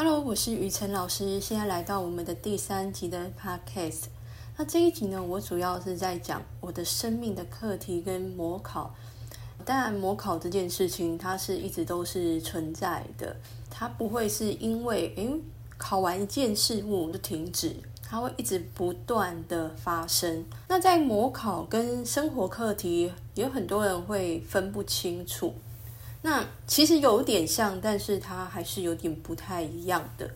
Hello，我是雨辰老师，现在来到我们的第三集的 Podcast。那这一集呢，我主要是在讲我的生命的课题跟模考。当然，模考这件事情，它是一直都是存在的，它不会是因为诶考完一件事物就停止，它会一直不断的发生。那在模考跟生活课题，有很多人会分不清楚。那其实有点像，但是它还是有点不太一样的。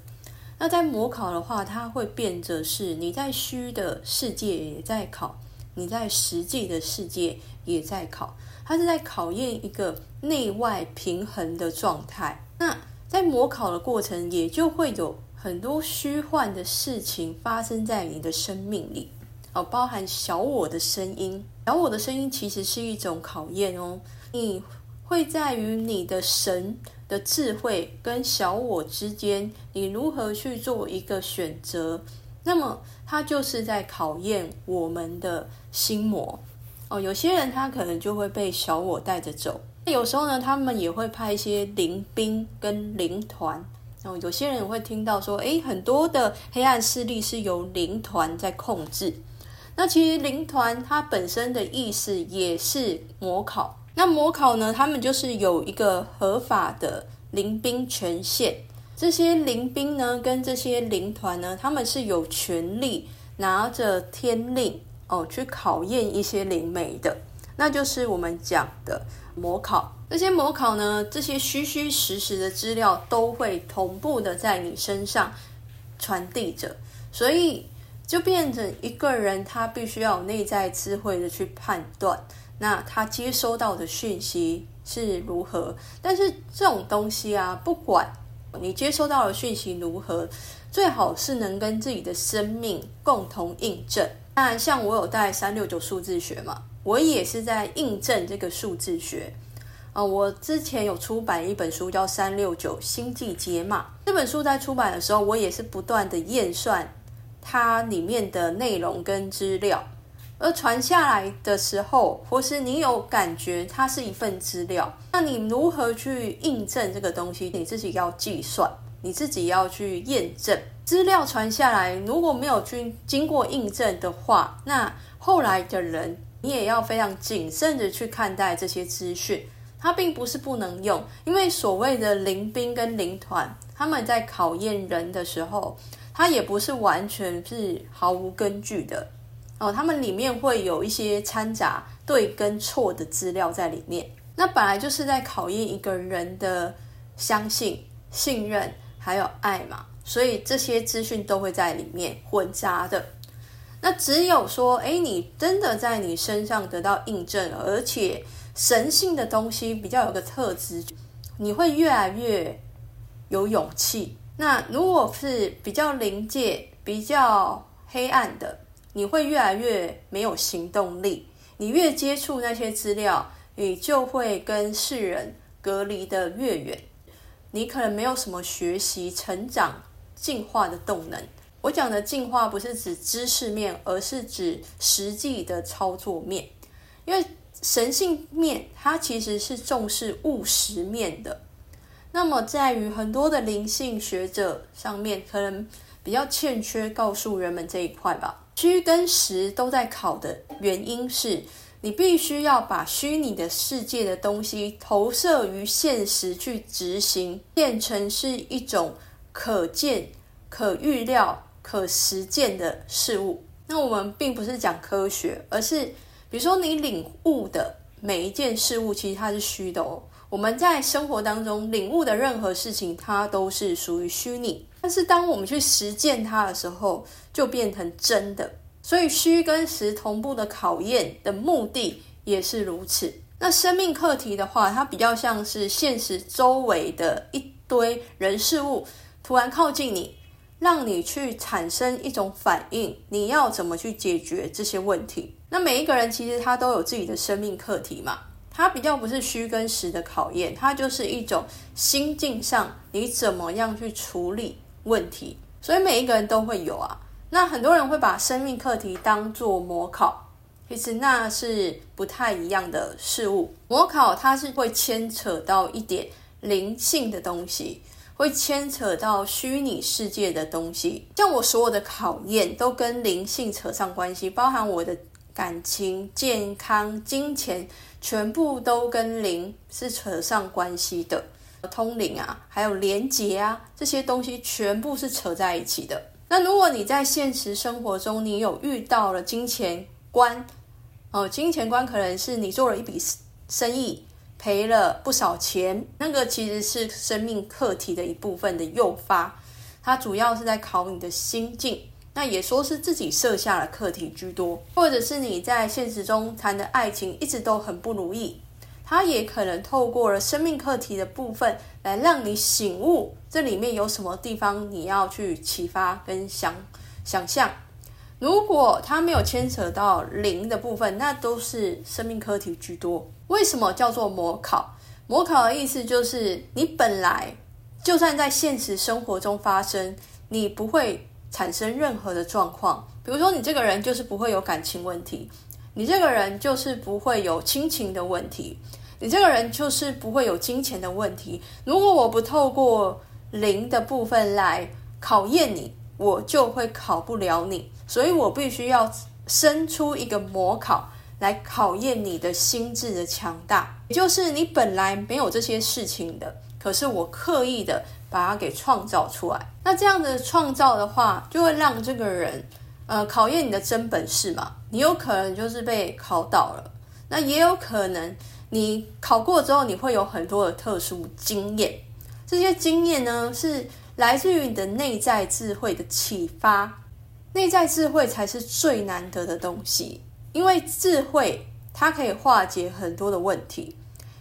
那在模考的话，它会变着是你在虚的世界也在考，你在实际的世界也在考，它是在考验一个内外平衡的状态。那在模考的过程，也就会有很多虚幻的事情发生在你的生命里哦，包含小我的声音。小我的声音其实是一种考验哦，你。会在于你的神的智慧跟小我之间，你如何去做一个选择？那么，它就是在考验我们的心魔哦。有些人他可能就会被小我带着走，那有时候呢，他们也会派一些灵兵跟灵团哦。有些人会听到说，诶，很多的黑暗势力是由灵团在控制。那其实灵团它本身的意思也是模考。那模考呢？他们就是有一个合法的临兵权限。这些临兵呢，跟这些灵团呢，他们是有权利拿着天令哦，去考验一些灵媒的。那就是我们讲的模考。这些模考呢，这些虚虚实实的资料都会同步的在你身上传递着，所以就变成一个人，他必须要有内在智慧的去判断。那他接收到的讯息是如何？但是这种东西啊，不管你接收到的讯息如何，最好是能跟自己的生命共同印证。那像我有带三六九数字学嘛，我也是在印证这个数字学啊。我之前有出版一本书叫《三六九星际解码》，这本书在出版的时候，我也是不断的验算它里面的内容跟资料。而传下来的时候，或是你有感觉它是一份资料，那你如何去印证这个东西？你自己要计算，你自己要去验证。资料传下来，如果没有去经过印证的话，那后来的人你也要非常谨慎的去看待这些资讯。它并不是不能用，因为所谓的灵兵跟灵团，他们在考验人的时候，它也不是完全是毫无根据的。哦，他们里面会有一些掺杂对跟错的资料在里面。那本来就是在考验一个人的相信、信任还有爱嘛，所以这些资讯都会在里面混杂的。那只有说，哎，你真的在你身上得到印证，而且神性的东西比较有个特质，你会越来越有勇气。那如果是比较临界、比较黑暗的。你会越来越没有行动力，你越接触那些资料，你就会跟世人隔离的越远。你可能没有什么学习、成长、进化的动能。我讲的进化不是指知识面，而是指实际的操作面。因为神性面它其实是重视务实面的，那么在于很多的灵性学者上面，可能比较欠缺告诉人们这一块吧。虚跟实都在考的原因是，你必须要把虚拟的世界的东西投射于现实去执行，变成是一种可见、可预料、可实践的事物。那我们并不是讲科学，而是比如说你领悟的每一件事物，其实它是虚的哦。我们在生活当中领悟的任何事情，它都是属于虚拟。但是当我们去实践它的时候，就变成真的。所以虚跟实同步的考验的目的也是如此。那生命课题的话，它比较像是现实周围的一堆人事物突然靠近你，让你去产生一种反应。你要怎么去解决这些问题？那每一个人其实他都有自己的生命课题嘛。它比较不是虚跟实的考验，它就是一种心境上你怎么样去处理问题，所以每一个人都会有啊。那很多人会把生命课题当做模考，其实那是不太一样的事物。模考它是会牵扯到一点灵性的东西，会牵扯到虚拟世界的东西。像我所有的考验都跟灵性扯上关系，包含我的感情、健康、金钱，全部都跟灵是扯上关系的。通灵啊，还有连结啊，这些东西全部是扯在一起的。那如果你在现实生活中，你有遇到了金钱观，哦，金钱观可能是你做了一笔生意赔了不少钱，那个其实是生命课题的一部分的诱发，它主要是在考你的心境。那也说是自己设下了课题居多，或者是你在现实中谈的爱情一直都很不如意。它也可能透过了生命课题的部分来让你醒悟，这里面有什么地方你要去启发跟想想象。如果它没有牵扯到灵的部分，那都是生命课题居多。为什么叫做模考？模考的意思就是你本来就算在现实生活中发生，你不会产生任何的状况。比如说，你这个人就是不会有感情问题，你这个人就是不会有亲情的问题。你这个人就是不会有金钱的问题。如果我不透过零的部分来考验你，我就会考不了你。所以我必须要生出一个模考来考验你的心智的强大，也就是你本来没有这些事情的，可是我刻意的把它给创造出来。那这样的创造的话，就会让这个人呃考验你的真本事嘛。你有可能就是被考倒了，那也有可能。你考过之后，你会有很多的特殊经验。这些经验呢，是来自于你的内在智慧的启发。内在智慧才是最难得的东西，因为智慧它可以化解很多的问题。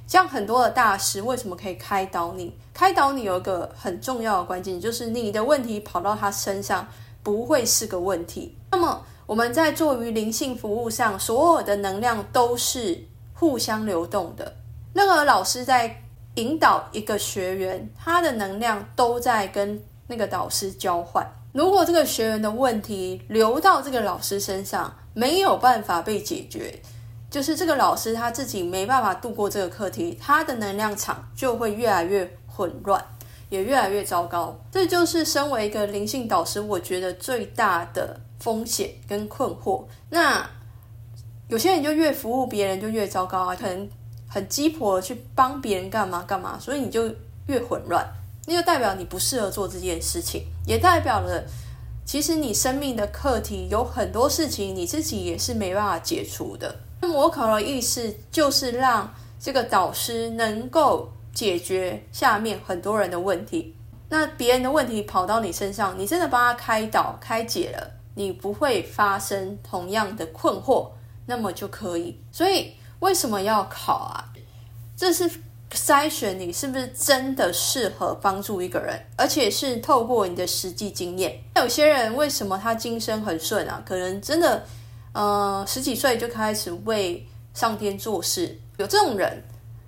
像很多的大师为什么可以开导你？开导你有一个很重要的关键，就是你的问题跑到他身上不会是个问题。那么我们在做于灵性服务上，所有的能量都是。互相流动的，任何老师在引导一个学员，他的能量都在跟那个导师交换。如果这个学员的问题流到这个老师身上，没有办法被解决，就是这个老师他自己没办法度过这个课题，他的能量场就会越来越混乱，也越来越糟糕。这就是身为一个灵性导师，我觉得最大的风险跟困惑。那。有些人就越服务别人就越糟糕啊，可能很鸡婆去帮别人干嘛干嘛，所以你就越混乱，那就代表你不适合做这件事情，也代表了其实你生命的课题有很多事情你自己也是没办法解除的。那模考的意思就是让这个导师能够解决下面很多人的问题，那别人的问题跑到你身上，你真的帮他开导开解了，你不会发生同样的困惑。那么就可以，所以为什么要考啊？这是筛选你是不是真的适合帮助一个人，而且是透过你的实际经验。有些人为什么他今生很顺啊？可能真的，呃，十几岁就开始为上天做事，有这种人，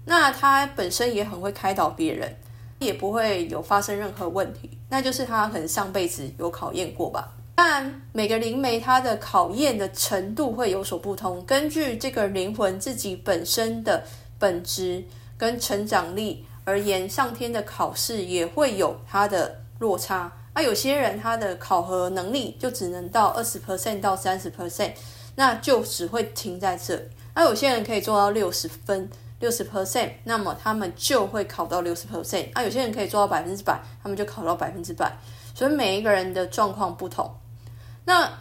那他本身也很会开导别人，也不会有发生任何问题，那就是他可能上辈子有考验过吧。但每个灵媒它的考验的程度会有所不同，根据这个灵魂自己本身的本质跟成长力而言，上天的考试也会有它的落差。那有些人他的考核能力就只能到二十 percent 到三十 percent，那就只会停在这里。那有些人可以做到六十分、六十 percent，那么他们就会考到六十 percent。那有些人可以做到百分之百，他们就考到百分之百。所以每一个人的状况不同。那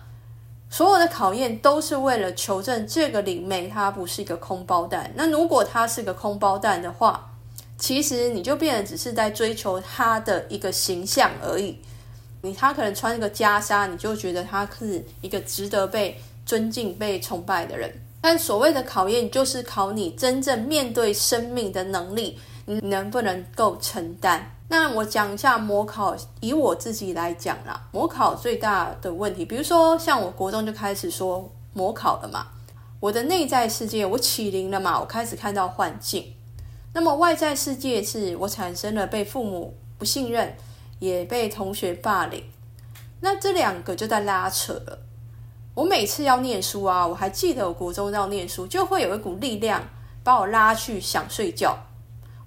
所有的考验都是为了求证这个灵媒它不是一个空包蛋。那如果它是个空包蛋的话，其实你就变得只是在追求他的一个形象而已。你他可能穿一个袈裟，你就觉得他是一个值得被尊敬、被崇拜的人。但所谓的考验，就是考你真正面对生命的能力，你能不能够承担？那我讲一下模考，以我自己来讲啦，模考最大的问题，比如说像我国中就开始说模考了嘛，我的内在世界我起灵了嘛，我开始看到幻境，那么外在世界是我产生了被父母不信任，也被同学霸凌，那这两个就在拉扯了。我每次要念书啊，我还记得我国中要念书，就会有一股力量把我拉去想睡觉。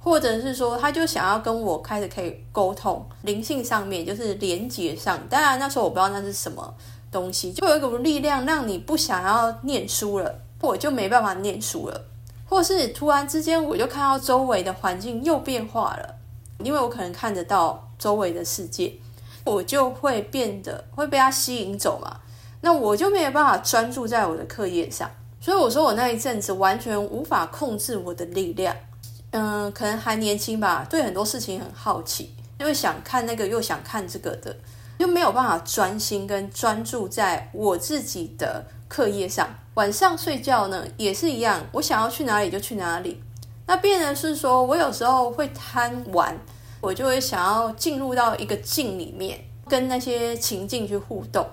或者是说他就想要跟我开始可以沟通，灵性上面就是连接上。当然那时候我不知道那是什么东西，就有一股力量让你不想要念书了，我就没办法念书了，或是突然之间我就看到周围的环境又变化了，因为我可能看得到周围的世界，我就会变得会被它吸引走嘛。那我就没有办法专注在我的课业上，所以我说我那一阵子完全无法控制我的力量。嗯，可能还年轻吧，对很多事情很好奇，就会想看那个又想看这个的，就没有办法专心跟专注在我自己的课业上。晚上睡觉呢也是一样，我想要去哪里就去哪里。那变的是说我有时候会贪玩，我就会想要进入到一个境里面，跟那些情境去互动。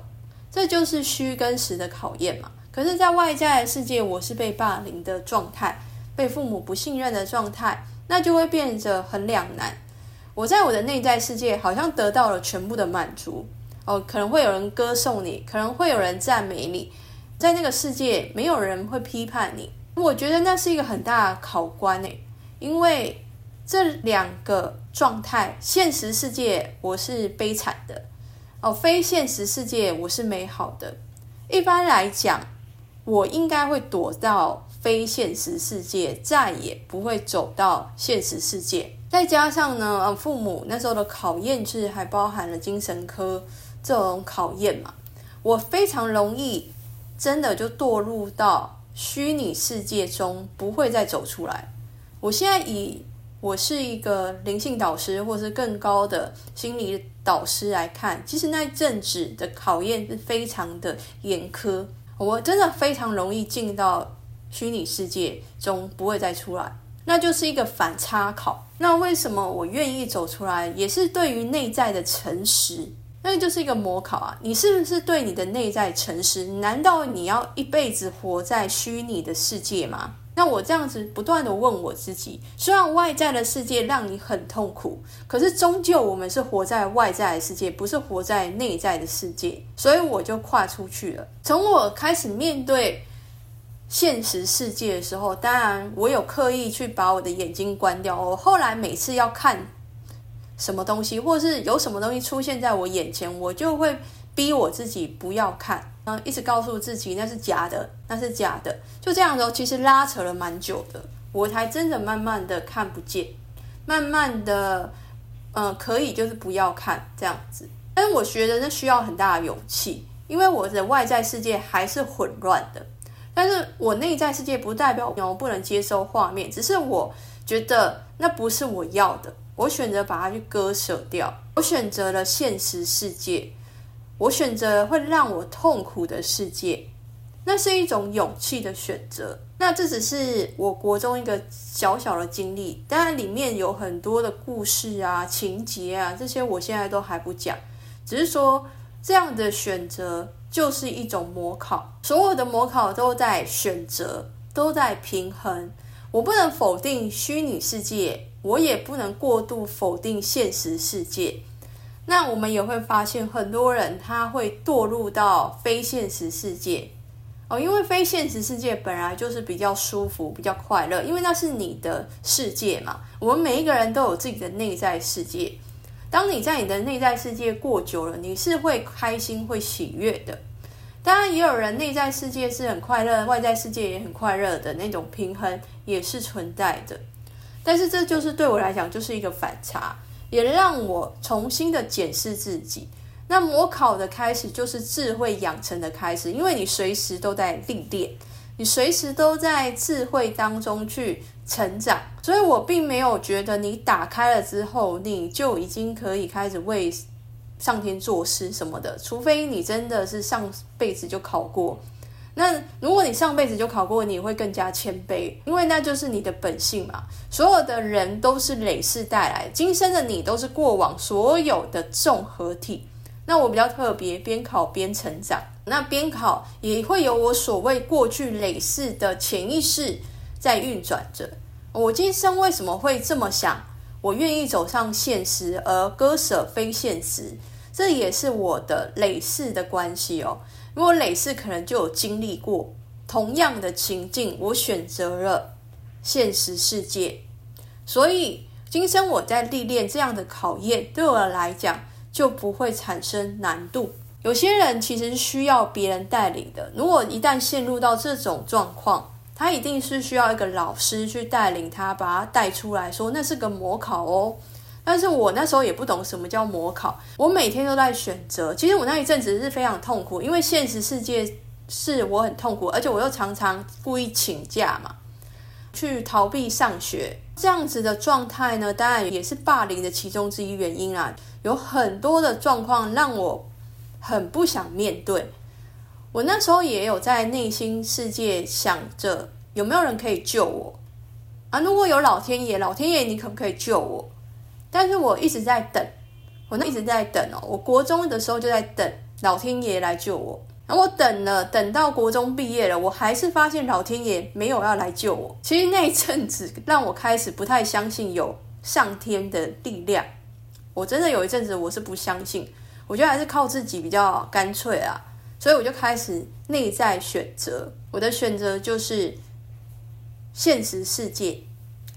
这就是虚跟实的考验嘛。可是，在外在的世界，我是被霸凌的状态，被父母不信任的状态，那就会变得很两难。我在我的内在世界，好像得到了全部的满足哦，可能会有人歌颂你，可能会有人赞美你，在那个世界，没有人会批判你。我觉得那是一个很大的考官诶，因为这两个状态，现实世界我是悲惨的。哦，非现实世界我是美好的。一般来讲，我应该会躲到非现实世界，再也不会走到现实世界。再加上呢，父母那时候的考验是还包含了精神科这种考验嘛，我非常容易真的就堕入到虚拟世界中，不会再走出来。我现在以我是一个灵性导师，或是更高的心理导师来看，其实那一阵子的考验是非常的严苛。我真的非常容易进到虚拟世界中，不会再出来，那就是一个反差考。那为什么我愿意走出来，也是对于内在的诚实，那就是一个模考啊！你是不是对你的内在诚实？难道你要一辈子活在虚拟的世界吗？那我这样子不断的问我自己，虽然外在的世界让你很痛苦，可是终究我们是活在外在的世界，不是活在内在的世界，所以我就跨出去了。从我开始面对现实世界的时候，当然我有刻意去把我的眼睛关掉。我后来每次要看什么东西，或是有什么东西出现在我眼前，我就会逼我自己不要看。然后一直告诉自己那是假的，那是假的，就这样子，其实拉扯了蛮久的，我才真的慢慢的看不见，慢慢的，嗯，可以就是不要看这样子。但是我觉得那需要很大的勇气，因为我的外在世界还是混乱的，但是我内在世界不代表我不能接收画面，只是我觉得那不是我要的，我选择把它去割舍掉，我选择了现实世界。我选择会让我痛苦的世界，那是一种勇气的选择。那这只是我国中一个小小的经历，当然里面有很多的故事啊、情节啊，这些我现在都还不讲。只是说，这样的选择就是一种模考，所有的模考都在选择，都在平衡。我不能否定虚拟世界，我也不能过度否定现实世界。那我们也会发现，很多人他会堕入到非现实世界哦，因为非现实世界本来就是比较舒服、比较快乐，因为那是你的世界嘛。我们每一个人都有自己的内在世界，当你在你的内在世界过久了，你是会开心、会喜悦的。当然，也有人内在世界是很快乐，外在世界也很快乐的那种平衡也是存在的。但是这就是对我来讲，就是一个反差。也让我重新的检视自己。那模考的开始就是智慧养成的开始，因为你随时都在历练，你随时都在智慧当中去成长。所以我并没有觉得你打开了之后，你就已经可以开始为上天作诗什么的，除非你真的是上辈子就考过。那如果你上辈子就考过，你会更加谦卑，因为那就是你的本性嘛。所有的人都是累世带来，今生的你都是过往所有的综合体。那我比较特别，边考边成长。那边考也会有我所谓过去累世的潜意识在运转着。我今生为什么会这么想？我愿意走上现实而割舍非现实，这也是我的累世的关系哦。如果累世可能就有经历过同样的情境，我选择了现实世界，所以今生我在历练这样的考验，对我来讲就不会产生难度。有些人其实需要别人带领的，如果一旦陷入到这种状况，他一定是需要一个老师去带领他，把他带出来说那是个模考哦。但是我那时候也不懂什么叫模考，我每天都在选择。其实我那一阵子是非常痛苦，因为现实世界是我很痛苦，而且我又常常故意请假嘛，去逃避上学。这样子的状态呢，当然也是霸凌的其中之一原因啊。有很多的状况让我很不想面对。我那时候也有在内心世界想着有没有人可以救我啊？如果有老天爷，老天爷你可不可以救我？但是我一直在等，我那一直在等哦。我国中的时候就在等老天爷来救我，然后我等了，等到国中毕业了，我还是发现老天爷没有要来救我。其实那一阵子让我开始不太相信有上天的力量，我真的有一阵子我是不相信，我觉得还是靠自己比较干脆啊。所以我就开始内在选择，我的选择就是现实世界。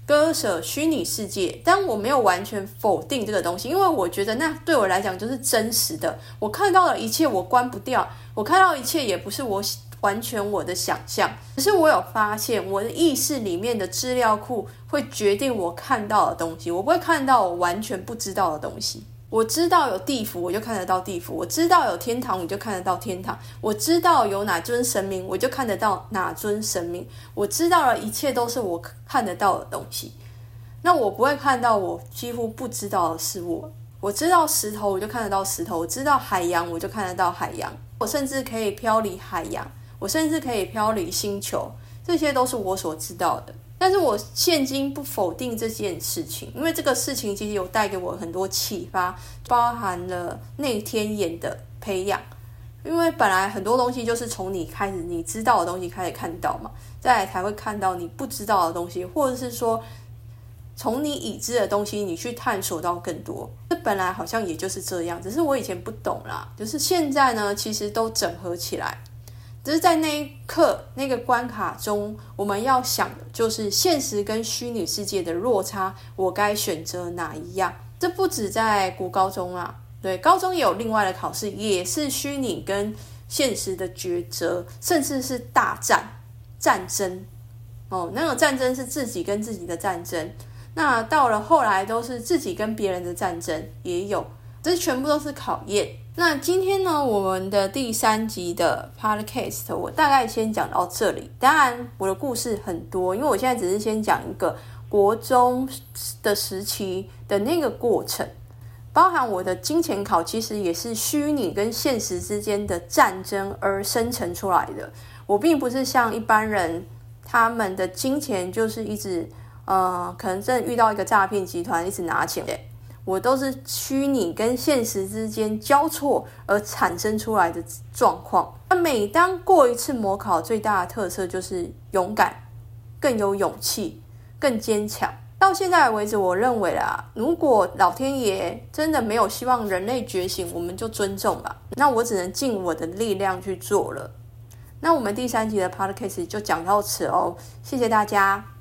割舍虚拟世界，但我没有完全否定这个东西，因为我觉得那对我来讲就是真实的。我看到的一切，我关不掉；我看到一切，也不是我完全我的想象。可是我有发现，我的意识里面的资料库会决定我看到的东西，我不会看到我完全不知道的东西。我知道有地府，我就看得到地府；我知道有天堂，我就看得到天堂；我知道有哪尊神明，我就看得到哪尊神明。我知道了一切都是我看得到的东西。那我不会看到我几乎不知道的事物。我知道石头，我就看得到石头；我知道海洋，我就看得到海洋。我甚至可以飘离海洋，我甚至可以飘离星球，这些都是我所知道的。但是我现今不否定这件事情，因为这个事情其实有带给我很多启发，包含了内天眼的培养。因为本来很多东西就是从你开始，你知道的东西开始看到嘛，再才会看到你不知道的东西，或者是说从你已知的东西，你去探索到更多。这本来好像也就是这样，只是我以前不懂啦，就是现在呢，其实都整合起来。只是在那一刻、那个关卡中，我们要想的就是现实跟虚拟世界的落差，我该选择哪一样？这不止在国高中啊，对，高中也有另外的考试，也是虚拟跟现实的抉择，甚至是大战、战争。哦，那种战争是自己跟自己的战争，那到了后来都是自己跟别人的战争，也有，这全部都是考验。那今天呢，我们的第三集的 podcast 我大概先讲到这里。当然，我的故事很多，因为我现在只是先讲一个国中的时期的那个过程，包含我的金钱考，其实也是虚拟跟现实之间的战争而生成出来的。我并不是像一般人，他们的金钱就是一直呃，可能真的遇到一个诈骗集团，一直拿钱。我都是虚拟跟现实之间交错而产生出来的状况。那每当过一次模考，最大的特色就是勇敢，更有勇气，更坚强。到现在为止，我认为啊，如果老天爷真的没有希望人类觉醒，我们就尊重吧。那我只能尽我的力量去做了。那我们第三集的 podcast 就讲到此哦，谢谢大家。